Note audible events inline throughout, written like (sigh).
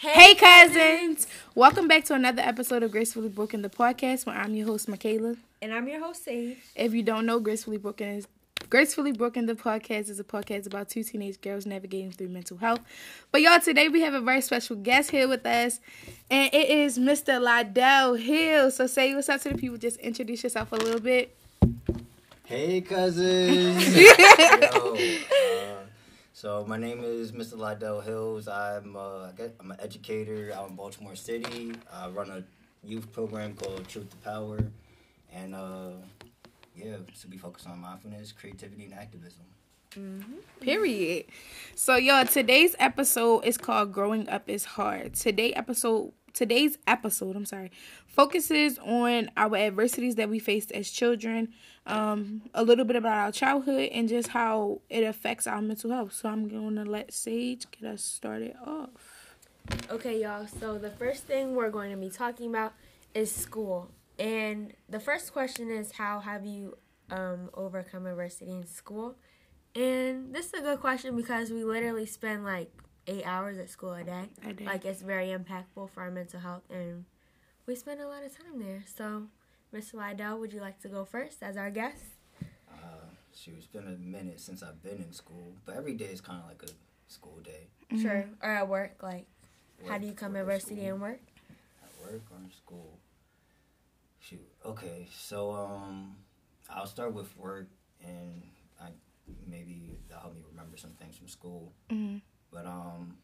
Hey, cousins! Welcome back to another episode of Gracefully Broken, the podcast where I'm your host, Michaela. And I'm your host, Sage. If you don't know, Gracefully Broken is Gracefully Broken, the podcast is a podcast about two teenage girls navigating through mental health. But y'all, today we have a very special guest here with us, and it is Mr. Lydell Hill. So say what's up to the people. Just introduce yourself a little bit. Hey, cousins. (laughs) Yo, uh, so my name is Mr. Lydell Hills. I'm uh, I'm an educator out in Baltimore City. I run a youth program called Truth to Power, and uh, yeah, so we focus on mindfulness, creativity, and activism. Period. So y'all, today's episode is called "Growing Up Is Hard." Today episode, today's episode, I'm sorry, focuses on our adversities that we faced as children, um, a little bit about our childhood, and just how it affects our mental health. So I'm gonna let Sage get us started off. Okay, y'all. So the first thing we're going to be talking about is school. And the first question is how have you um, overcome adversity in school? And this is a good question because we literally spend like eight hours at school a day. A day. Like it's very impactful for our mental health and we spend a lot of time there. So, Mr. Lydell, would you like to go first as our guest? Uh, shoot, it's been a minute since I've been in school, but every day is kind of like a school day. Sure. Or at work, like how do you come work or adversity school. in work? At work or in school? Shoot. Okay, so um, I'll start with work, and I maybe that'll help me remember some things from school. Mhm. But um,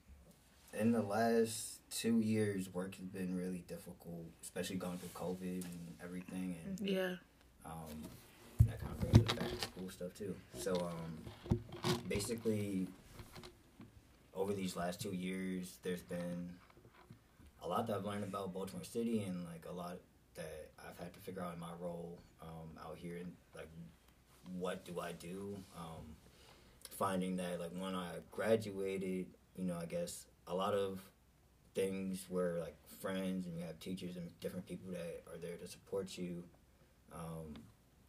in the last two years, work has been really difficult, especially going through COVID and everything, and Yeah. um, that kind of brings us back to school stuff too. So um, basically, over these last two years, there's been a lot that I've learned about Baltimore City, and like a lot that I've had to figure out in my role um, out here, and like what do I do? Um, finding that like when I graduated, you know, I guess a lot of things where like friends, and you have teachers and different people that are there to support you. Um,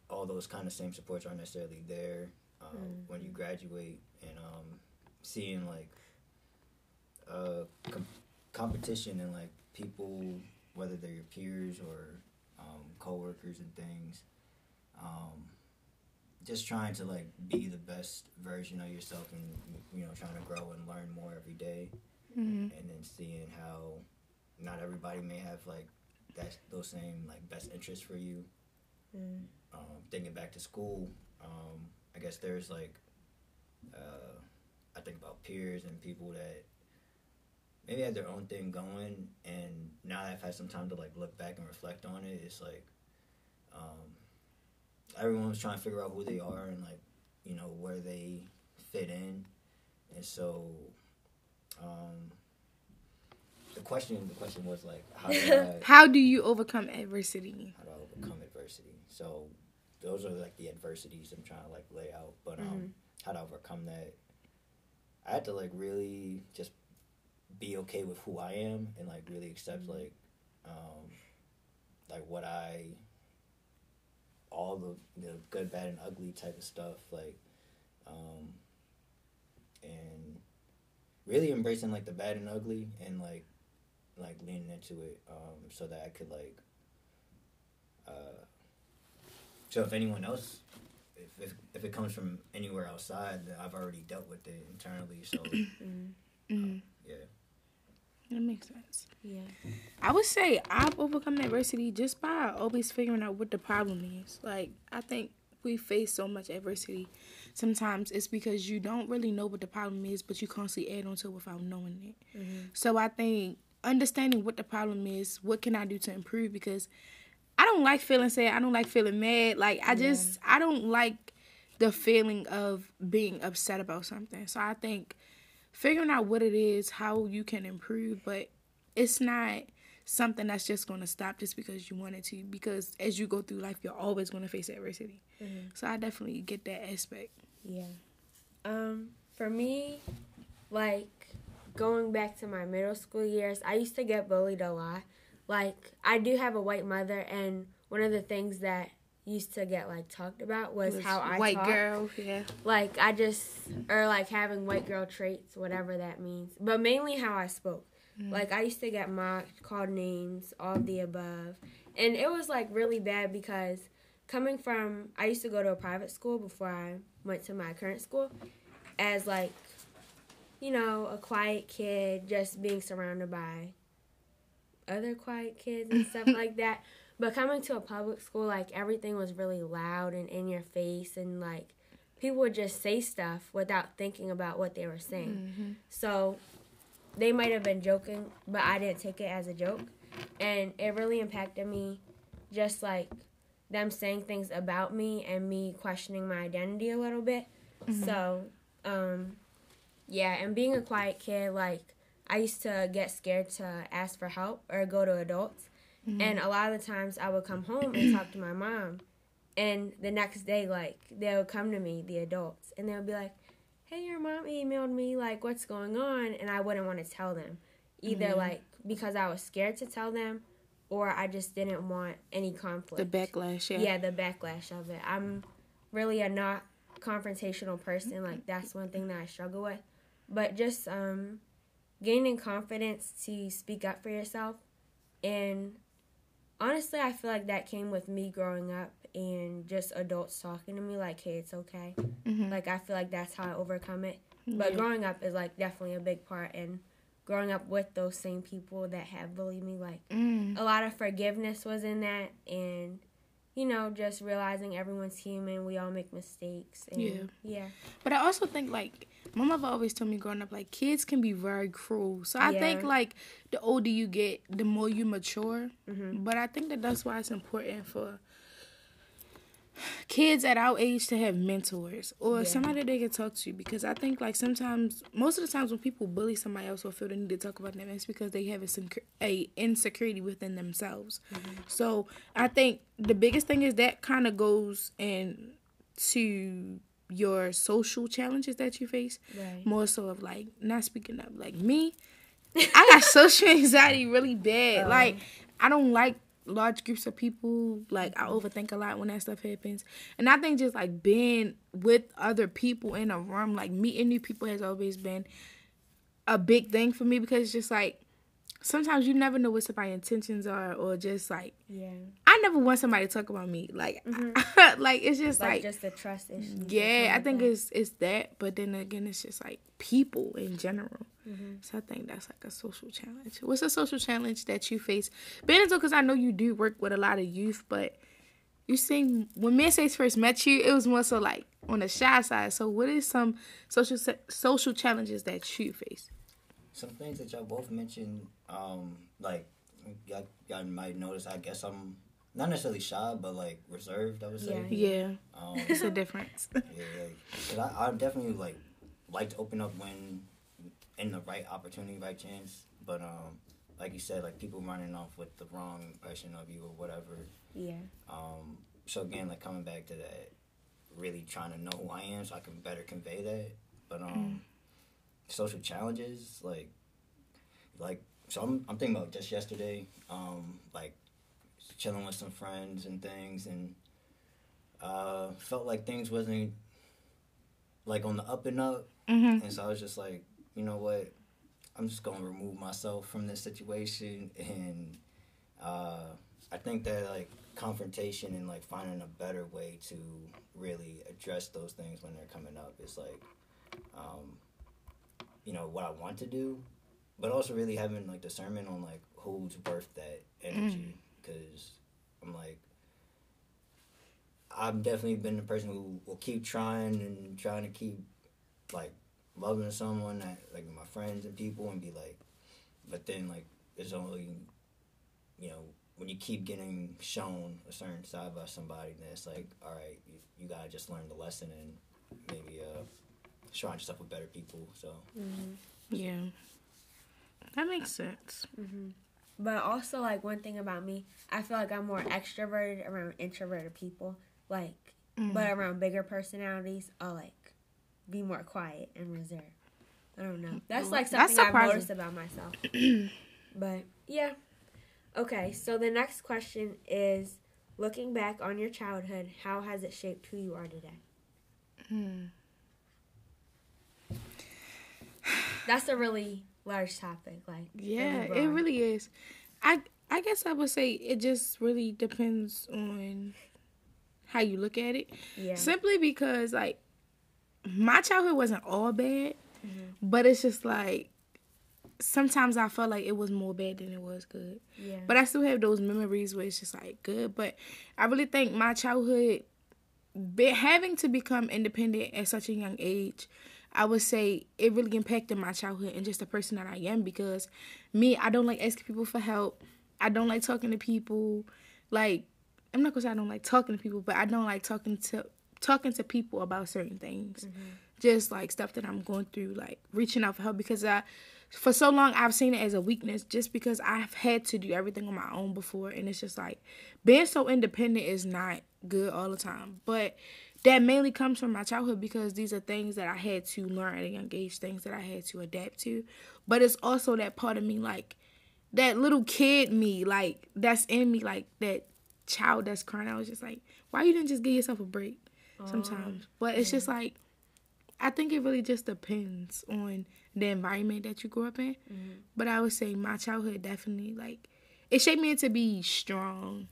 all those kind of same supports aren't necessarily there um, when you graduate, and um, seeing like uh, com- competition and like people, whether they're your peers or um, coworkers and things, um, just trying to like be the best version of yourself and you know trying to grow and learn more every day, Mhm. and then seeing how not everybody may have like that those same like best interests for you Mm. um, thinking back to school, um, I guess there's like, uh, I think about peers and people that maybe had their own thing going, and now that I've had some time to like look back and reflect on it, it's like, um, everyone was trying to figure out who they are and like, you know, where they fit in, and so, um, the question, the question was like, how do I (laughs) How do you overcome adversity? how to overcome adversity. So those are like the adversities I'm trying to like lay out. But um, how to overcome that, I had to like really just be okay with who I am and like really accept like um, like what I all the the good, bad, and ugly type of stuff like um, and really embracing like the bad and ugly and like like leaning into it um, so that I could like uh, so if anyone else if, if, if it comes from anywhere outside then I've already dealt with it internally so (clears throat) Mhm. yeah That makes sense. Yeah. I would say I've overcome adversity just by always figuring out what the problem is. Like I think we face so much adversity. Sometimes it's because you don't really know what the problem is, but you constantly add on to it without knowing it. Mm-hmm. So I think understanding what the problem is, what can I do to improve? Because I don't like feeling sad. I don't like feeling mad. Like I just I don't like the feeling of being upset about something. So I think figuring out what it is, how you can improve, but it's not something that's just going to stop just because you wanted to. Because as you go through life, you're always going to face adversity. So I definitely get that aspect. Yeah. Um, for me, like going back to my middle school years, I used to get bullied a lot. Like I do have a white mother and one of the things that used to get like talked about was, Was how I white talk. girl, yeah. Like I just or like having white girl traits, whatever that means. But mainly how I spoke. Mm. Like I used to get mocked, called names, all of the above. And it was like really bad because coming from I used to go to a private school before I went to my current school as like you know, a quiet kid just being surrounded by other quiet kids and stuff (laughs) like that. But coming to a public school, like everything was really loud and in your face, and like people would just say stuff without thinking about what they were saying. Mm-hmm. So they might have been joking, but I didn't take it as a joke. And it really impacted me, just like them saying things about me and me questioning my identity a little bit. So, um, yeah, and being a quiet kid, like, I used to get scared to ask for help or go to adults. And a lot of the times I would come home and talk to my mom. And the next day, like, they would come to me, the adults, and they would be like, hey, your mom emailed me, like, what's going on? And I wouldn't want to tell them. Either, like, because I was scared to tell them, or I just didn't want any conflict. The backlash, yeah. yeah, the backlash of it. I'm really a not confrontational person. Like, that's one thing that I struggle with. But just um, gaining confidence to speak up for yourself. And honestly, I feel like that came with me growing up and just adults talking to me like, hey, it's okay. Mhm. Like, I feel like that's how I overcome it. But Yeah. growing up is like definitely a big part. And growing up with those same people that have bullied me, like, Mm. a lot of forgiveness was in that. And, you know, just realizing everyone's human. We all make mistakes. And, Yeah. Yeah. But I also think like my mother always told me growing up like kids can be very cruel. So I think like the older you get, the more you mature. Mhm. But I think that that's why it's important for kids at our age to have mentors or Yeah. somebody they can talk to because I think like sometimes most of the times when people bully somebody else or feel the need to talk about them it's because they have a, a insecurity within themselves. Mm-hmm. So I think the biggest thing is that kind of goes into your social challenges that you face Right. more so of like not speaking up like me i got (laughs) social anxiety really bad Oh. like um. i don't like large groups of people like i overthink a lot when that stuff happens and i think just like being with other people in a room like meeting new people has always been a big thing for me because it's just like sometimes you never know what somebody's intentions are or just like Yeah. I never want somebody to talk about me like (laughs) like it's just Like, like just the trust issue. yeah, I think it's it's that, but then again, it's just like people in general. Mm-hmm. So I think that's like a social challenge. What's a social challenge that you face? Benito, because I know you do work with a lot of youth, but you seem when Men Says first met you, it was more so like on the shy side. So what is some social social challenges that you face? Some things that y'all both mentioned, um, like y'all, y'all might notice. I guess I'm not necessarily shy, but like reserved. I would say. Yeah. Yeah, Um, it's a difference. (laughs) yeah, yeah. I, I definitely like like to open up when in the right opportunity, right chance. But um, like you said, like people running off with the wrong impression of you or whatever. Yeah. Um, so again, like coming back to that, really trying to know who I am so I can better convey that. But um, social challenges, like, like so I'm I'm thinking about just yesterday, um, like chilling with some friends and things, and uh, felt like things wasn't like on the up and up, hmm and so I was just like, you know what, I'm just gonna remove myself from this situation, (laughs) and uh, I think that like confrontation and like finding a better way to really address those things when they're coming up is like, um, you know, what I want to do, but also really having like discernment on like who's worth that energy, because I'm like. I've definitely been the person who will keep trying and trying to keep like loving someone that like my friends and people and be like but then like it's only you know when you keep getting shown a certain side by somebody then it's like all right you, you gotta just learn the lesson and maybe uh surround yourself with better people so Mm-hmm. Yeah, that makes sense. But also, like one thing about me, I feel like I'm more extroverted around introverted people. Like, but around bigger personalities, I'll like be more quiet and reserved. I don't know. That's like That's something I've surprising. noticed about myself. (clears throat) but yeah. Okay, so the next question is, looking back on your childhood, how has it shaped who you are today? Hmm. That's a really large topic. Like Yeah, really it really is. I I guess I would say it just really depends on how you look at it. yeah. Simply because like my childhood wasn't all bad, Mm-hmm. but it's just like sometimes I felt like it was more bad than it was good. yeah. But I still have those memories where it's just like good. But I really think my childhood, be, having to become independent at such a young age, I would say it really impacted my childhood and just the person that I am because me, I don't like asking people for help. I don't like talking to people. Like, I'm not gonna say I don't like talking to people, but I don't like talking to talking to people about certain things. Mm-hmm. Just like stuff that I'm going through, like reaching out for help because I for so long I've seen it as a weakness just because I've had to do everything on my own before and it's just like being so independent is not good all the time. But that mainly comes from my childhood because these are things that I had to learn at a young age, things that I had to adapt to. But it's also that part of me like that little kid me, like that's in me, like that child that's crying. I was just like, why you didn't just give yourself a break sometimes? Oh, but it's just like I think it really just depends on the environment that you grew up in. Mm-hmm. But I would say my childhood definitely like it shaped me to be strong,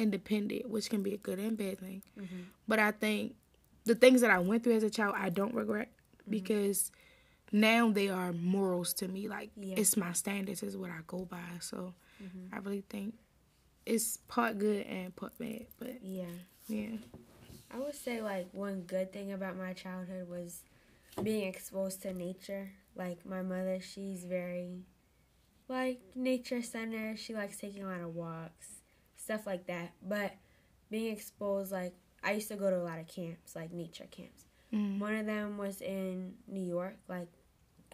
independent, which can be a good and bad thing. Mm-hmm. But I think the things that I went through as a child, I don't regret mm-hmm. because now they are morals to me. Like Yeah. it's my standards, is what I go by. So mm-hmm. I really think it's part good and part bad. But yeah. yeah, I would say like one good thing about my childhood was being exposed to nature. Like my mother, she's very like nature center. She likes taking a lot of walks, stuff like that. But being exposed, like I used to go to a lot of camps, like nature camps. Mm. One of them was in New York, like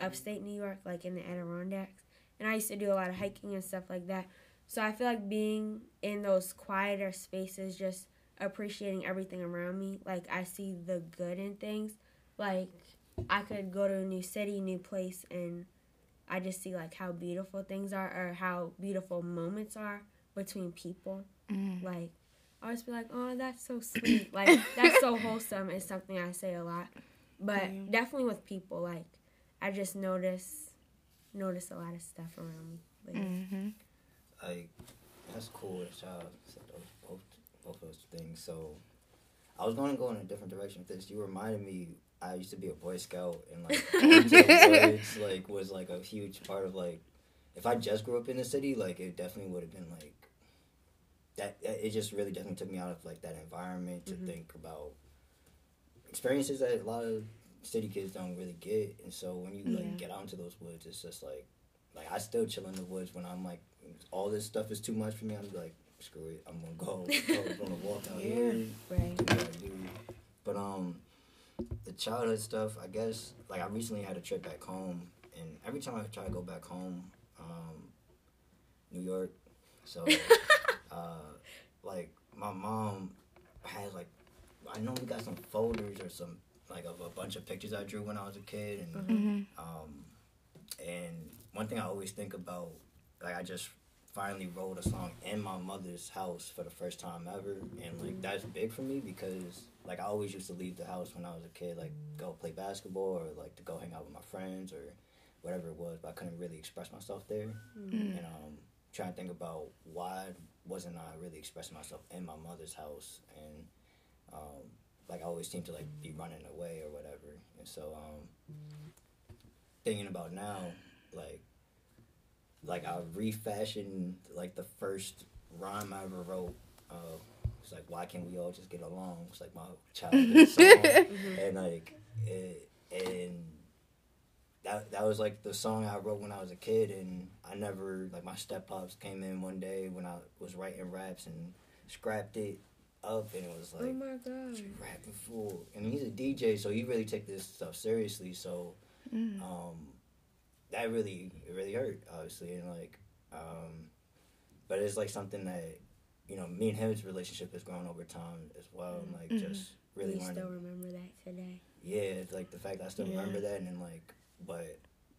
upstate New York, like in the Adirondacks. And I used to do a lot of hiking and stuff like that. So I feel like being in those quieter spaces, just appreciating everything around me. Like I see the good in things. Like I could go to a new city, new place, and I just see like how beautiful things are or how beautiful moments are between people. Mm. Like I always be like, oh, that's so sweet. like that's so wholesome. Is something I say a lot, but Yeah. definitely with people. Like I just notice notice a lot of stuff around me. Like, hmm like that's cool that y'all said those both both those things. So I was going to go in a different direction with this. You reminded me. I used to be a Boy Scout, and like (laughs) going woods, like was like a huge part of like. If I just grew up in the city, like it definitely would have been like. That it just really definitely took me out of like that environment to Mhm. think about experiences that a lot of city kids don't really get, and so when you like Yeah. get out into those woods, it's just like like I still chill in the woods when I'm like all this stuff is too much for me. I'm like screw it, I'm gonna go, go I'm gonna (laughs) walk out here, do right. what do. But um, the childhood stuff, I guess like I recently had a trip back home, and every time I try to go back home, um, New York, so (laughs) uh, like my mom has like I know we got some folders or some like of a bunch of pictures I drew when I was a kid, and hmm um, and one thing I always think about, like I just finally wrote a song in my mother's house for the first time ever, and like that's big for me because like I always used to leave the house when I was a kid, like go play basketball or like to go hang out with my friends or whatever it was, but I couldn't really express myself there, Mm. and um, trying to think about why wasn't I really expressing myself in my mother's house, and um, like I always seemed to like be running away or whatever, and so um, thinking about now, like, like I refashioned like the first rhyme I ever wrote. Uh, it's like, why can't we all just get along? It's like my childhood song, (laughs) and like, it, and that that was like the song I wrote when I was a kid, and I never like my step pops came in one day when I was writing raps and scrapped it up, and it was like oh my god. rapping fool. And he's a DJ, so he really take this stuff seriously. So Mm. um, that really it really hurt, obviously, and like, um, but it's like something that you know, me and him's relationship has grown over time as well, and like Mhm. just really you learning. still remember that today. Yeah, it's like the fact that I still Yeah. remember that, and then like, but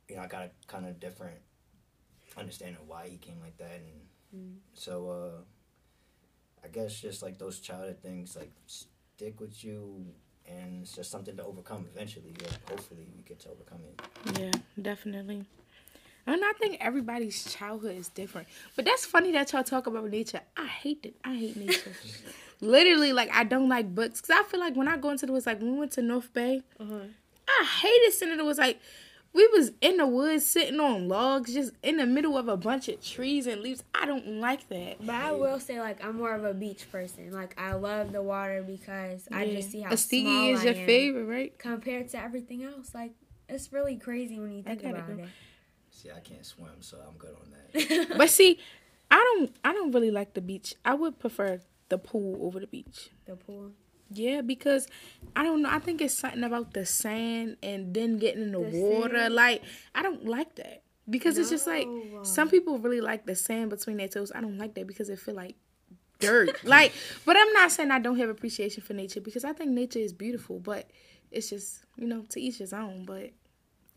you know, I got a kind of different understanding of why he came like that, and Mm. so uh, I guess just like those childhood things like stick with you and it's just something to overcome eventually. Like, hopefully you get to overcome it. Yeah, definitely. And I think everybody's childhood is different. But that's funny that y'all talk about nature. I hate it. I hate nature. (laughs) Literally, like I don't like books because I feel like when I go into the woods, like when we went to North Bay, Uh-huh. I hated sitting in the woods. Like we was in the woods sitting on logs, just in the middle of a bunch of trees and leaves. I don't like that. But I will say, like, I'm more of a beach person. Like, I love the water because I just see how Astigi small is I your am favorite, right? compared to everything else. Like, it's really crazy when you think about go. it. See, I can't swim, so I'm good on that. (laughs) But see, I don't. I don't really like the beach. I would prefer the pool over the beach. The pool. Yeah, because I don't know. I think it's something about the sand and then getting in the, The water. sand? Like I don't like that because it's just like some people really like the sand between their toes. I don't like that because it feel like dirt. (laughs) like, but I'm not saying I don't have appreciation for nature because I think nature is beautiful. But it's just you know to each his own. But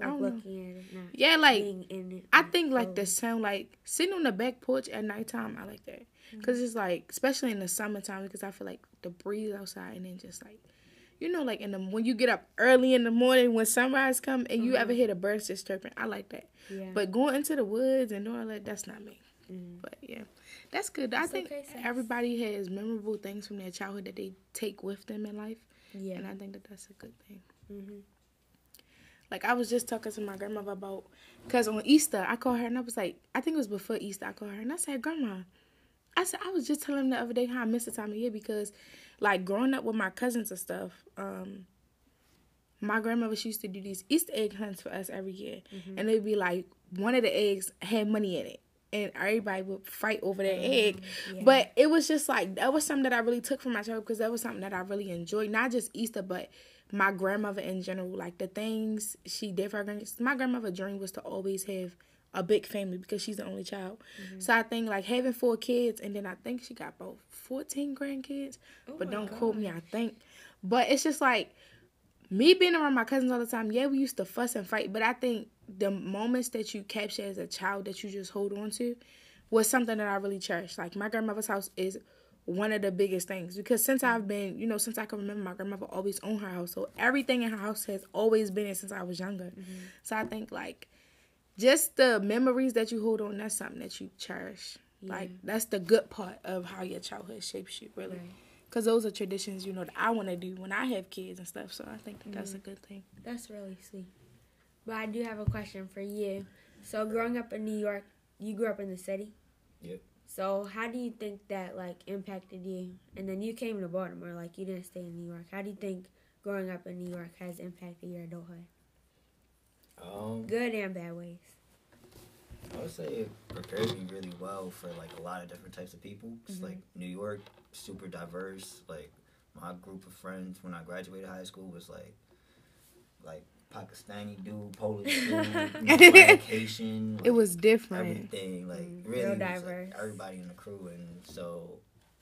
I don't know. at it, not Yeah, like being in it. I think like the sound, like sitting on the back porch at nighttime, I like that because it's like, especially in the summertime, because I feel like the breeze outside, and then just like, you know, like in the when you get up early in the morning when sunrise come, and you ever hear the birds just chirping, I like that. Yeah. But going into the woods and doing all that, that's not me. Mm. But yeah, that's good. I think okay, everybody has memorable things from their childhood that they take with them in life, yeah. and I think that that's a good thing. hmm Like I was just talking to my grandmother about, cause on Easter I called her and I was like, I think it was before Easter I called her and I said, Grandma, I said I was just telling them the other day how I miss the time of year because, like growing up with my cousins and stuff, um, my grandmother she used to do these Easter egg hunts for us every year, and it'd be like one of the eggs had money in it. And everybody would fight over that egg, yeah. but it was just like that was something that I really took from my childhood because that was something that I really enjoyed. Not just Easter, but my grandmother in general, like the things she did for her my grandmother's dream was to always have a big family because she's the only child. Mm-hmm. So I think like having four kids and then I think she got about fourteen grandkids. Oh but don't quote me, I think. But it's just like me being around my cousins all the time, yeah, we used to fuss and fight, but I think the moments that you capture as a child that you just hold on to was something that I really cherish. Like my grandmother's house is one of the biggest things because since I've mm-hmm. been, you know, since I can remember, my grandmother always owned her house, so everything in her house has always been there since I was younger. Mm-hmm. So I think like just the memories that you hold on, that's something that you cherish. Like that's the good part of how your childhood shapes you, really. Right. Because those are traditions, you know, that I want to do when I have kids and stuff. So I think that that's a Mm-hmm. good thing. That's really sweet. But I do have a question for you. So growing up in New York, you grew up in the city. Yep. So how do you think that like impacted you? And then you came to Baltimore, like you didn't stay in New York. How do you think growing up in New York has impacted your adulthood? Um, Good and bad ways. I would say it prepared me really well for like a lot of different types of people. 'Cause, Like New York, super diverse. Like my group of friends when I graduated high school was like, like Pakistani dude, Polish dude, know, (laughs) black, It was different. everything. Like Mm, really, was, like, diverse. everybody in the crew, and so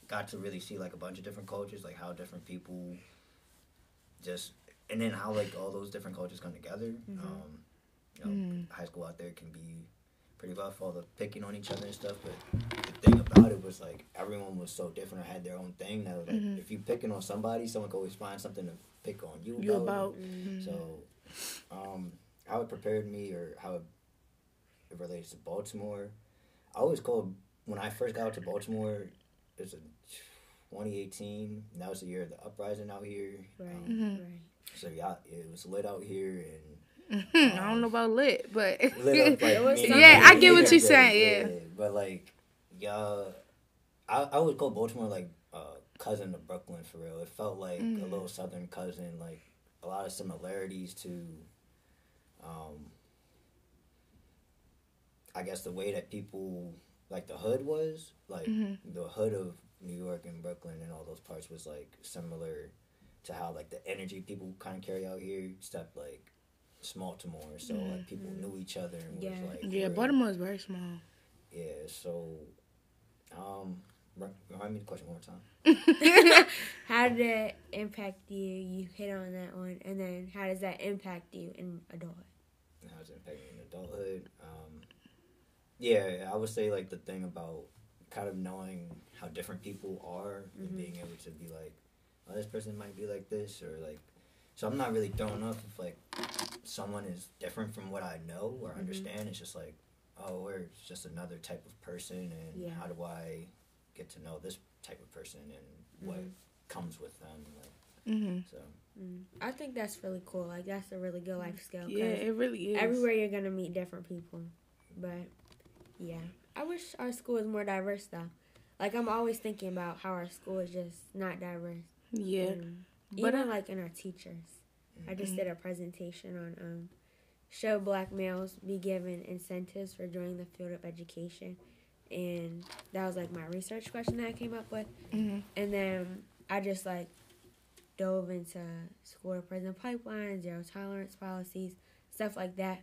got to really see like a bunch of different cultures, like how different people just, and then how like all those different cultures come together. Mm-hmm. Um, you know, Mm. high school out there can be pretty rough, all the picking on each other and stuff. But the thing about it was like everyone was so different or had their own thing. That like, Mhm. if you picking on somebody, someone can always find something to pick on you, You about. about mhm. So, um, how it prepared me or how it, it relates to Baltimore, I always called when I first got out to Baltimore. It was a 2018. and That was the year of the uprising out here. Right. Um, Mhm. Right. so yeah, it was lit out here and I don't know about lit, but lit up like It was (laughs) me. something. yeah, I get what you're saying. Yeah. But like, y'all, I I would call Baltimore like uh, cousin to Brooklyn for real. It felt like a Mm. little southern cousin, like a lot of similarities to, um, I guess the way that people like the hood was like Mhm. the hood of New York and Brooklyn and all those parts was like similar to how like the energy people kind of carry out here, except like small to more. So like people knew each other and Yeah. was like Mm-hmm. Yeah, Baltimore is very small. yeah, so um re- remind me the question one more time. (laughs) How did it impact you? You hit on that one, and then how does that impact you in adulthood? And How it's impacting in adulthood. Um yeah, I would say like the thing about kind of knowing how different people are Mhm. and being able to be like, oh, this person might be like this or like. So I'm not really thrown off if like someone is different from what I know or Mhm. understand. It's just like, oh, we're just another type of person, and Yeah. how do I get to know this type of person and what Mhm. comes with them? Like, Mm-hmm. so Mm. I think that's really cool. Like that's a really good life skill. Yeah, it really is. everywhere you're gonna meet different people. But yeah, I wish our school was more diverse though. Like I'm always thinking about how our school is just not diverse. Yeah, And but even I- like in our teachers. I just did a presentation on um, should black males be given incentives for joining the field of education, and that was like my research question that I came up with. Mhm. And then I just like dove into school to prison pipeline, zero tolerance policies, stuff like that.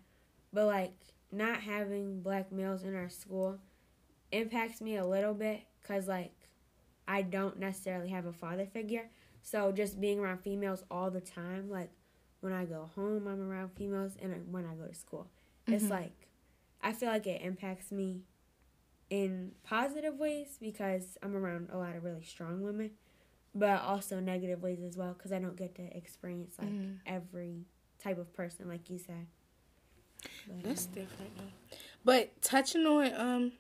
But like not having black males in our school impacts me a little bit because like I don't necessarily have a father figure. So just being around females all the time, like when I go home, I'm around females, and when I go to school, it's Mhm. like I feel like it impacts me in positive ways because I'm around a lot of really strong women, but also negative ways as well because I don't get to experience like Mhm. every type of person, like you said. But, That's um, different. But touching on um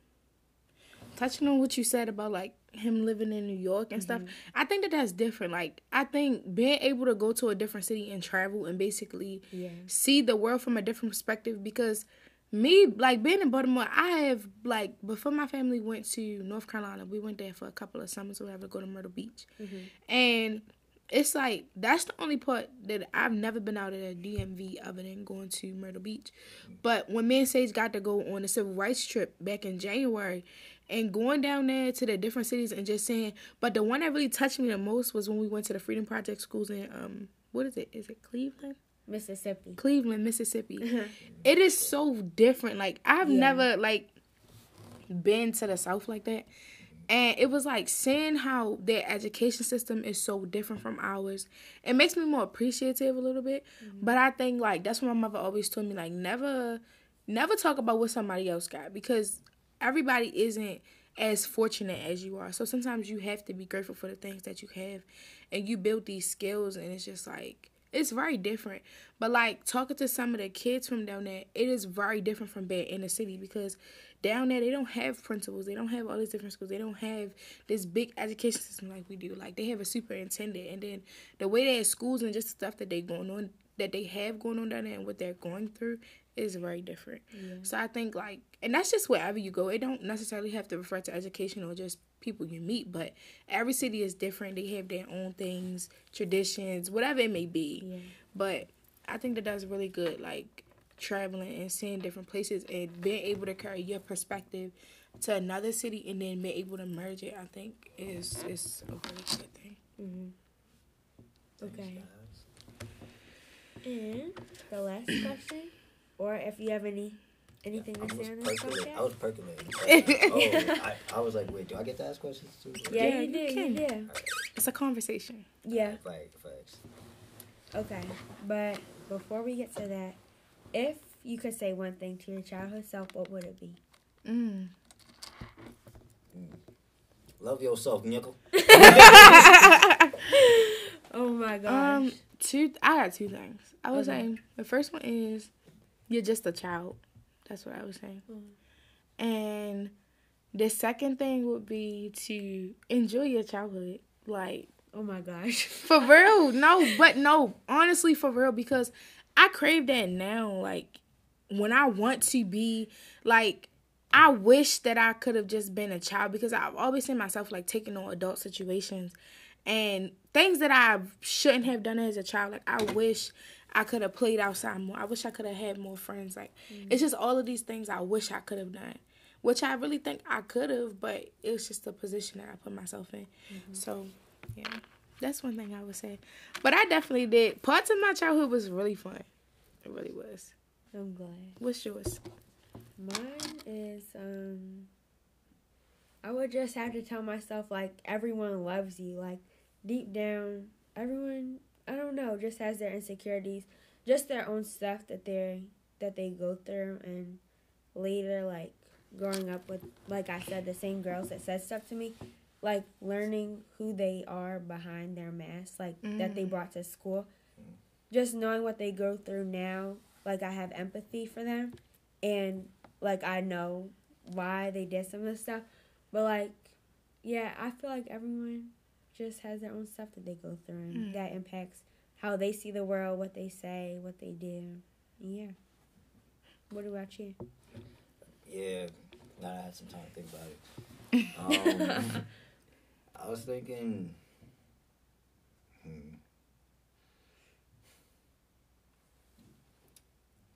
touching on what you said about like him living in New York and stuff, Mhm. I think that that's different. Like I think being able to go to a different city and travel and basically yeah, see the world from a different perspective because me like being in Baltimore, I have like before my family went to North Carolina, we went there for a couple of summers or whatever to go to Myrtle Beach. Mhm. And it's like that's the only part that I've never been out of a DMV other than going to Myrtle Beach. But when me and Sage got to go on a civil rights trip back in January and going down there to the different cities and just saying but the one that really touched me the most was when we went to the Freedom Project schools in um what is it? Is it Cleveland? Mississippi. Cleveland, Mississippi. (laughs) it is so different. Like I've Yeah. never like been to the South like that. And it was like seeing how their education system is so different from ours. It makes me more appreciative a little bit. But I think like that's what my mother always told me like never never talk about what somebody else got because everybody isn't as fortunate as you are. So sometimes you have to be grateful for the things that you have and you build these skills and it's just like it's very different. But like talking to some of the kids from down there, it is very different from being in the city because down there they don't have principals, they don't have all these different schools, they don't have this big education system like we do. Like they have a superintendent, and then the way their schools and just stuff that they going on that they have going on down there and what they're going through is very different. Yeah. So I think like, and that's just wherever you go. It don't necessarily have to refer to education or just people you meet, but every city is different. They have their own things, traditions, whatever it may be. Yeah. But I think that that's really good, like traveling and seeing different places and being able to carry your perspective to another city and then being able to merge it. I think is is a really good thing. hmm Okay. And the last question, or if you have any anything I to say on this percolating. I was percolating. (laughs) oh, I, I was like, wait, do I get to ask questions too? Yeah, Yeah, you you did. You can. did. It's a conversation. Yeah. Right, facts. Okay. But before we get to that, if you could say one thing to your childhood self, what would it be? Mm. Love yourself, nickel. (laughs) (laughs) Oh my gosh. Um, two. I got two things. I was Okay. saying the first one is you're just a child. That's what I was saying. Mm. And the second thing would be to enjoy your childhood. Like oh my gosh. (laughs) for real, no, (laughs) but no, honestly for real because I crave that now. Like when I want to be like I wish that I could have just been a child because I've always seen myself like taking on adult situations and things that I shouldn't have done as a child. Like I wish I could have played outside more. I wish I could have had more friends. Like it's just all of these things I wish I could have done, which I really think I could have, but it's just the position that I put myself in. So yeah, that's one thing I would say. But I definitely did. Parts of my childhood was really fun. It really was. I'm glad. What's yours? Mine is um I would just have to tell myself like everyone loves you. Like deep down, everyone I don't know, just has their insecurities, just their own stuff that they're that they go through and later like growing up with, like I said, the same girls that said stuff to me, like learning who they are behind their mask, like that they Mm. brought to school. Just knowing what they go through now, like I have empathy for them, and like I know why they did some of the stuff. But like, yeah, I feel like everyone just has their own stuff that they go through, and Mm. that impacts how they see the world, what they say, what they do. Yeah. What about you? Yeah, now I had some time to think about it. (laughs) Um, I was thinking, hmm,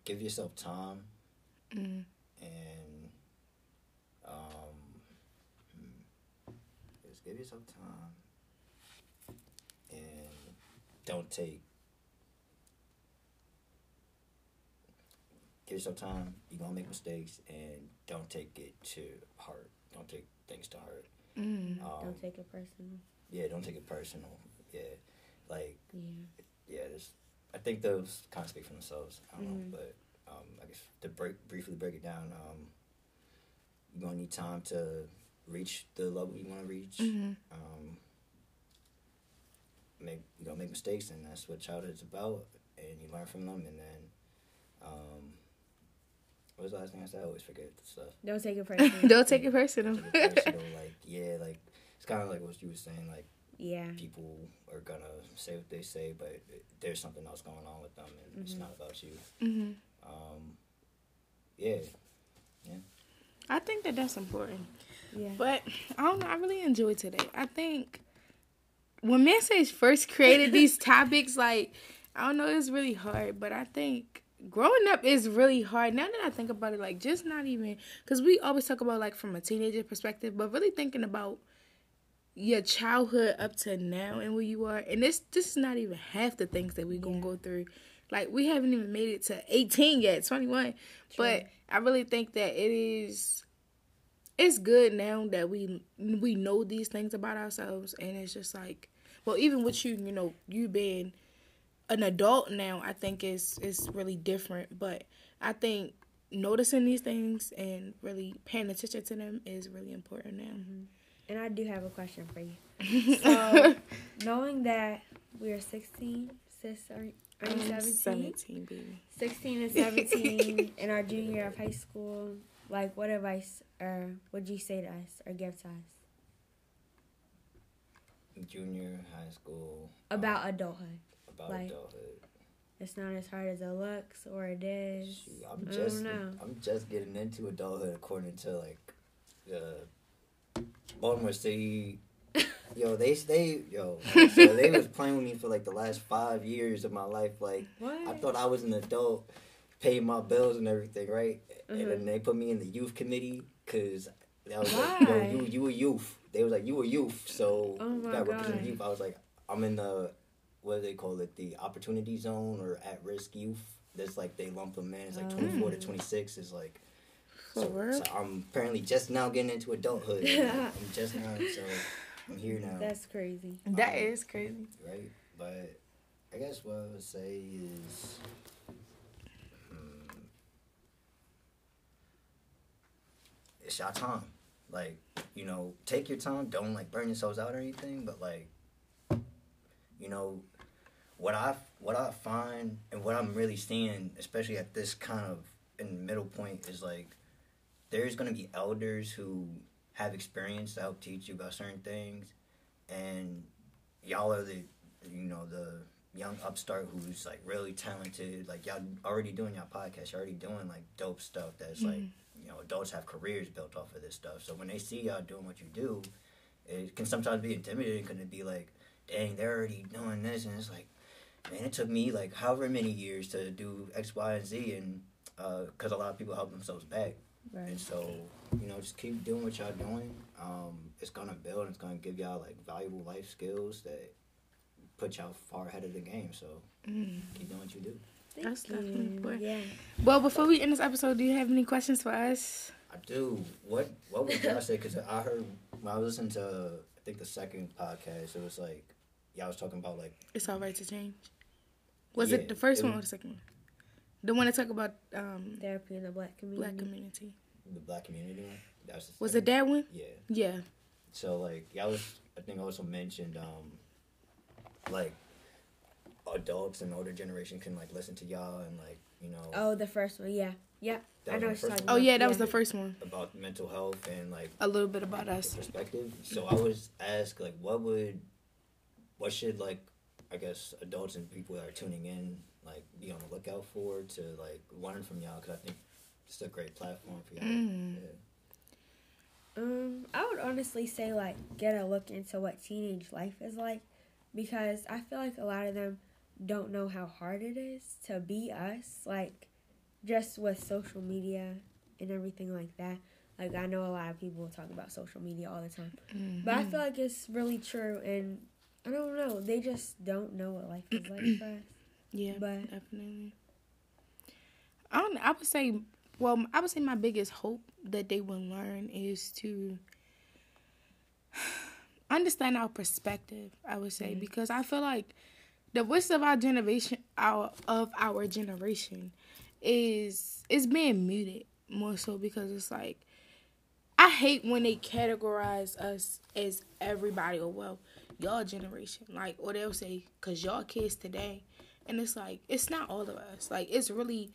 give yourself time Mm. and um, hmm, just give yourself time and don't take. Give yourself time. You're gonna make mistakes, and don't take it to heart. Don't take things to heart. Mm. Um, Don't take it personal. yeah, don't take it personal. Yeah, like Yeah. yeah, there's. I think those kind of speak for themselves. I don't Mhm. know, but um, I guess to break briefly break it down, um, you're gonna need time to reach the level you want to reach. Mhm. Um, make you gonna make mistakes, and that's what childhood's about, and you learn from them, and then. Um, what was the last thing I said? I always forget the stuff. Don't take it (laughs) personal. Don't take it personal. Take it personal, like yeah, like it's kind of like what you were saying, like yeah. people are gonna say what they say, but it, there's something else going on with them, and it's Mhm. not about you. hmm Um, yeah, yeah, I think that that's important. Yeah. But I don't know. I really enjoyed today. I think when Mansage first created these topics, like I don't know, it's really hard. But I think growing up is really hard. Now that I think about it, like just not even because we always talk about like from a teenager perspective, but really thinking about your childhood up to now and where you are, and this this is not even half the things that we're gonna go through. Like we haven't even made it to eighteen yet, twenty one. But I really think that it is it's good now that we we know these things about ourselves and it's just like well even with you you know you being an adult now i think is is really different. But i think noticing these things and really paying attention to them is really important now. Mm-hmm. And I do have a question for you. (laughs) So, knowing that we are 16, sis, are, are you 17? 17 baby. 16 and (laughs) 17 in our junior year of high school, like what advice or would you say to us or give to us junior high school about um, adulthood? about like- adulthood. It's not as hard as it looks or it is. Shoot, I'm I just don't know. I'm just getting into adulthood according to like the Baltimore City. (laughs) Yo, they stay yo. (laughs) So they was playing with me for like the last five years of my life. Like What? I thought I was an adult, paying my bills and everything, right? And Mhm. then they put me in the youth committee because I was like, yo, you you a youth. They was like, you a youth, so Oh you got to represent youth. I was like, I'm in the what do they call it? The opportunity zone or at risk youth. That's like they lump them in. It's like Oh. 24 to 26 is like. So, so I'm apparently just now getting into adulthood. (laughs) I'm just now, so I'm here now, That's crazy. That Um, is crazy right? But I guess what I would say is, it's your time. Like you know, take your time. Don't like burn yourselves out or anything. But like, you know, what I what I find and what I'm really seeing, especially at this kind of in middle point, is like there's gonna be elders who have experience to help teach you about certain things, and y'all are the you know the young upstart who's like really talented. Like y'all already doing your podcast, you're already doing like dope stuff that's like you know adults have careers built off of this stuff. So when they see y'all doing what you do, it can sometimes be intimidating. Can it be like, dang, they're already doing this, and it's like, man, it took me like however many years to do X, Y, and Z, and because a lot of people help themselves back. Right. And so, you know, just keep doing what y'all doing. Um, it's gonna build. And it's gonna give y'all like valuable life skills that put y'all far ahead of the game. So Mm. keep doing what you do. Thank That's definitely you. important. Yeah. well before we end this episode do you have any questions for us I do. What What would y'all say? Because I heard when I was listening to I think the second podcast, it was like y'all was talking about like it's all right to change was Yeah, it the first it one or the second one the one that talk about um Therapy in the black community. black community the black community one. That's the Was it that one? Yeah. Yeah. So like y'all was I think also mentioned um like adults and older generation can like listen to y'all and like you know Oh, the first one, yeah, yeah. That I was know the what you're first talking one? Oh yeah, that was the first one. about mental health and like A little bit about us. perspective. So I was asked like what would what should like I guess adults and people that are tuning in like be on the lookout for to like learn from y'all because I think it's a great platform for y'all. Mm. Yeah. Um, I would honestly say like get a look into what teenage life is like because I feel like a lot of them don't know how hard it is to be us, like just with social media and everything like that. Like I know a lot of people talk about social media all the time. But I mm-hmm. feel like it's really true and I don't know, they just don't know what life is like for us. (clears throat) Yeah, But- definitely. I don't. I would say, well, I would say my biggest hope that they will learn is to (sighs) understand our perspective. I would say mm-hmm. because I feel like the voice of our generation, our of our generation, is is being muted more so because it's like I hate when they categorize us as everybody or well, y'all generation, like or they'll say cause y'all kids today, and it's like it's not all of us. Like it's really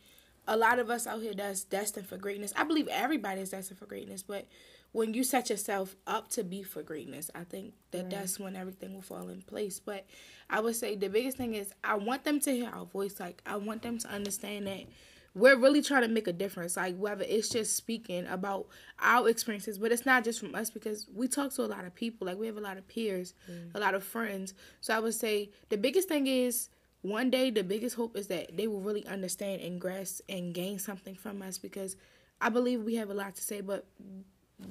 a lot of us out here that's destined for greatness. I believe everybody is destined for greatness, but when you set yourself up to be for greatness, I think that Right. that's when everything will fall in place. But I would say the biggest thing is I want them to hear our voice. Like I want them to understand that we're really trying to make a difference. Like whether it's just speaking about our experiences, but it's not just from us because we talk to a lot of people. Like we have a lot of peers, mm. a lot of friends. So I would say the biggest thing is one day the biggest hope is that they will really understand and grasp and gain something from us because I believe we have a lot to say, but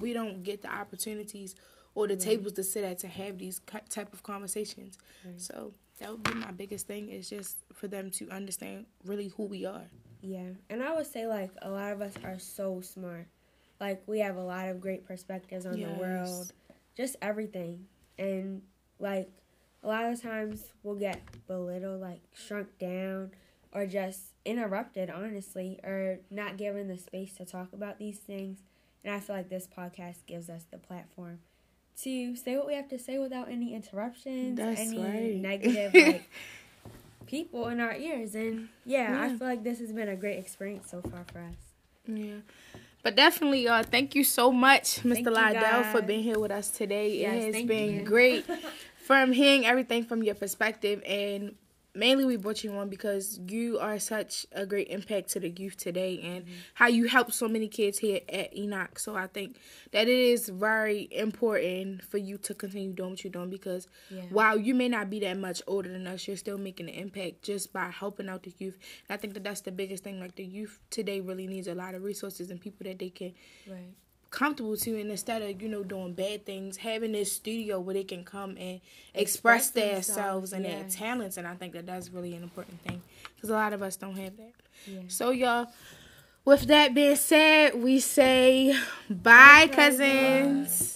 we don't get the opportunities or the tables to sit at to have these type of conversations. So that would be my biggest thing is just for them to understand really who we are. Yeah, and I would say like a lot of us are so smart. Like we have a lot of great perspectives on Yes. the world, just everything. And like a lot of times we'll get belittled, like shrunk down, or just interrupted, honestly, or not given the space to talk about these things. And I feel like this podcast gives us the platform to say what we have to say without any interruptions, That's any right. negative (laughs) like people in our ears. And yeah, I feel like this has been a great experience so far for us. Yeah. But definitely, uh, thank you so much, Mr. Thank for being here with us today. Yes, it has thank been you. great (laughs) from hearing everything from your perspective. And mainly, we brought you on because you are such a great impact to the youth today and Mm-hmm. how you help so many kids here at Enoch. So I think that it is very important for you to continue doing what you're doing because Yeah. while you may not be that much older than us, you're still making an impact just by helping out the youth. And I think that that's the biggest thing. Like the youth today really needs a lot of resources and people that they can Right. Comfortable to and instead of you know doing bad things having this studio where they can come and express, Express themselves themselves, and their talents and i think that that's really an important thing because a lot of us don't have that Yeah. so y'all with that being said we say bye, cousins. cousins.